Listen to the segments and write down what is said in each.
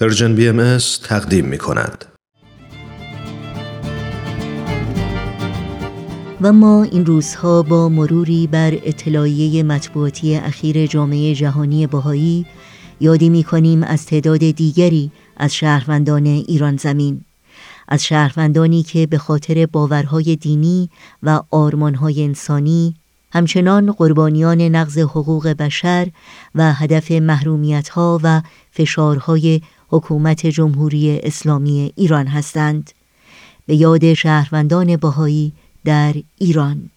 پرژن بی ام تقدیم می کند. و ما این روزها با مروری بر اطلاعیه مطبوعاتی اخیر جامعه جهانی بهایی یادی می کنیم از تعداد دیگری از شهروندان ایران زمین از شهروندانی که به خاطر باورهای دینی و آرمانهای انسانی همچنان قربانیان نقض حقوق بشر و هدف محرومیت ها و فشارهای حکومت جمهوری اسلامی ایران هستند. به یاد شهروندان بهایی در ایران.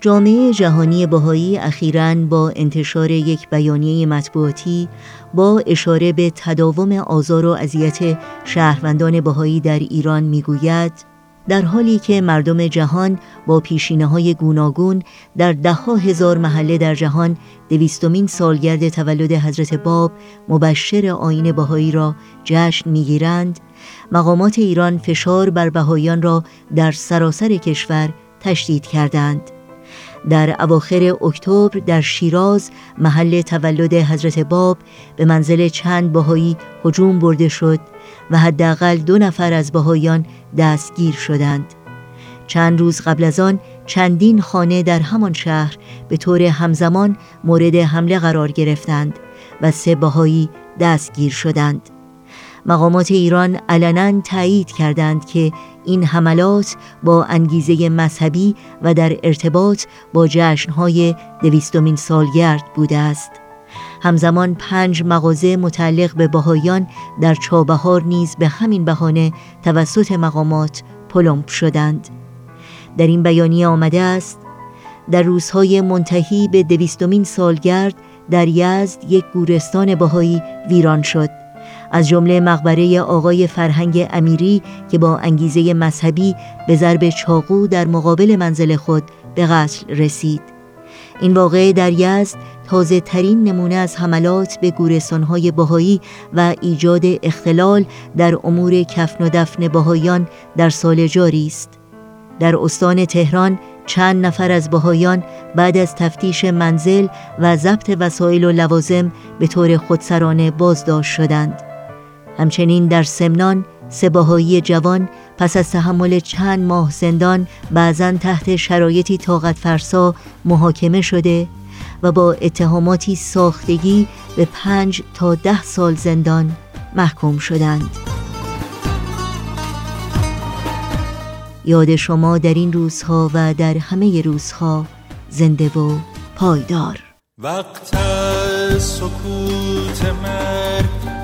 جامعه جهانی بهایی اخیراً با انتشار یک بیانیه مطبوعاتی با اشاره به تداوم آزار و اذیت شهروندان بهایی در ایران می‌گوید در حالی که مردم جهان با پیشینه های گوناگون در دهها هزار محله در جهان دویستمین سالگرد تولد حضرت باب مبشر آین بهایی را جشن می‌گیرند مقامات ایران فشار بر بهاییان را در سراسر کشور تشدید کردند. در اواخر اکتبر در شیراز محل تولد حضرت باب به منزل چند بهایی هجوم برده شد و حداقل دو نفر از بهاییان دستگیر شدند. چند روز قبل از آن چندین خانه در همان شهر به طور همزمان مورد حمله قرار گرفتند و سه بهایی دستگیر شدند. مقامات ایران علنا تایید کردند که این حملات با انگیزه مذهبی و در ارتباط با جشنهای دویستمین سالگرد بوده است. همزمان پنج مغازه متعلق به بهایان در چابهار نیز به همین بهانه توسط مقامات پلمپ شدند. در این بیانیه آمده است در روزهای منتهی به دویستمین سالگرد در یزد یک گورستان بهایی ویران شد. از جمله مقبره آقای فرهنگ امیری که با انگیزه مذهبی به ضرب چاقو در مقابل منزل خود به قتل رسید. این واقعه در یزد تازه ترین نمونه از حملات به گورستانهای بهایی و ایجاد اختلال در امور کفن و دفن بهایان در سال جاری است. در استان تهران چند نفر از بهایان بعد از تفتیش منزل و ضبط وسایل و لوازم به طور خودسرانه بازداشت شدند. همچنین در سمنان سه جوان پس از تحمل چند ماه زندان بعضا تحت شرایطی طاقت فرسا محاکمه شده و با اتهاماتی ساختگی به پنج تا ده سال زندان محکوم شدند. یاد شما در این روزها و در همه روزها زنده و پایدار. وقت سکوت مرگ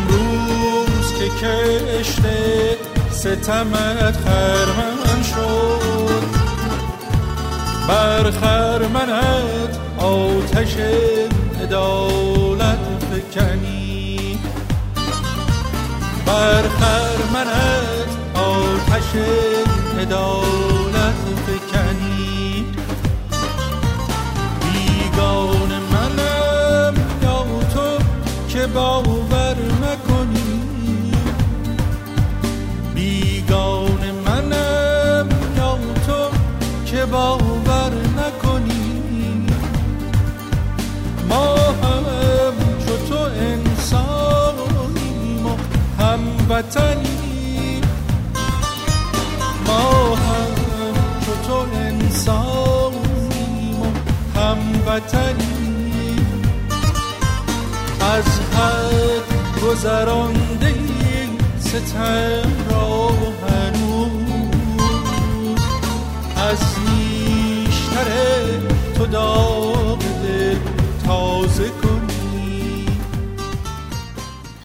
کشته ستمت خرمن شد. بر خرمنت آتش عدالت فکنی. بر خرمنت آتش عدالت فکنی. بیگان منم یا تو که باور وطنی. از حد گذرانده ستم را هنوز. از نیشتر تو داغ دل تازه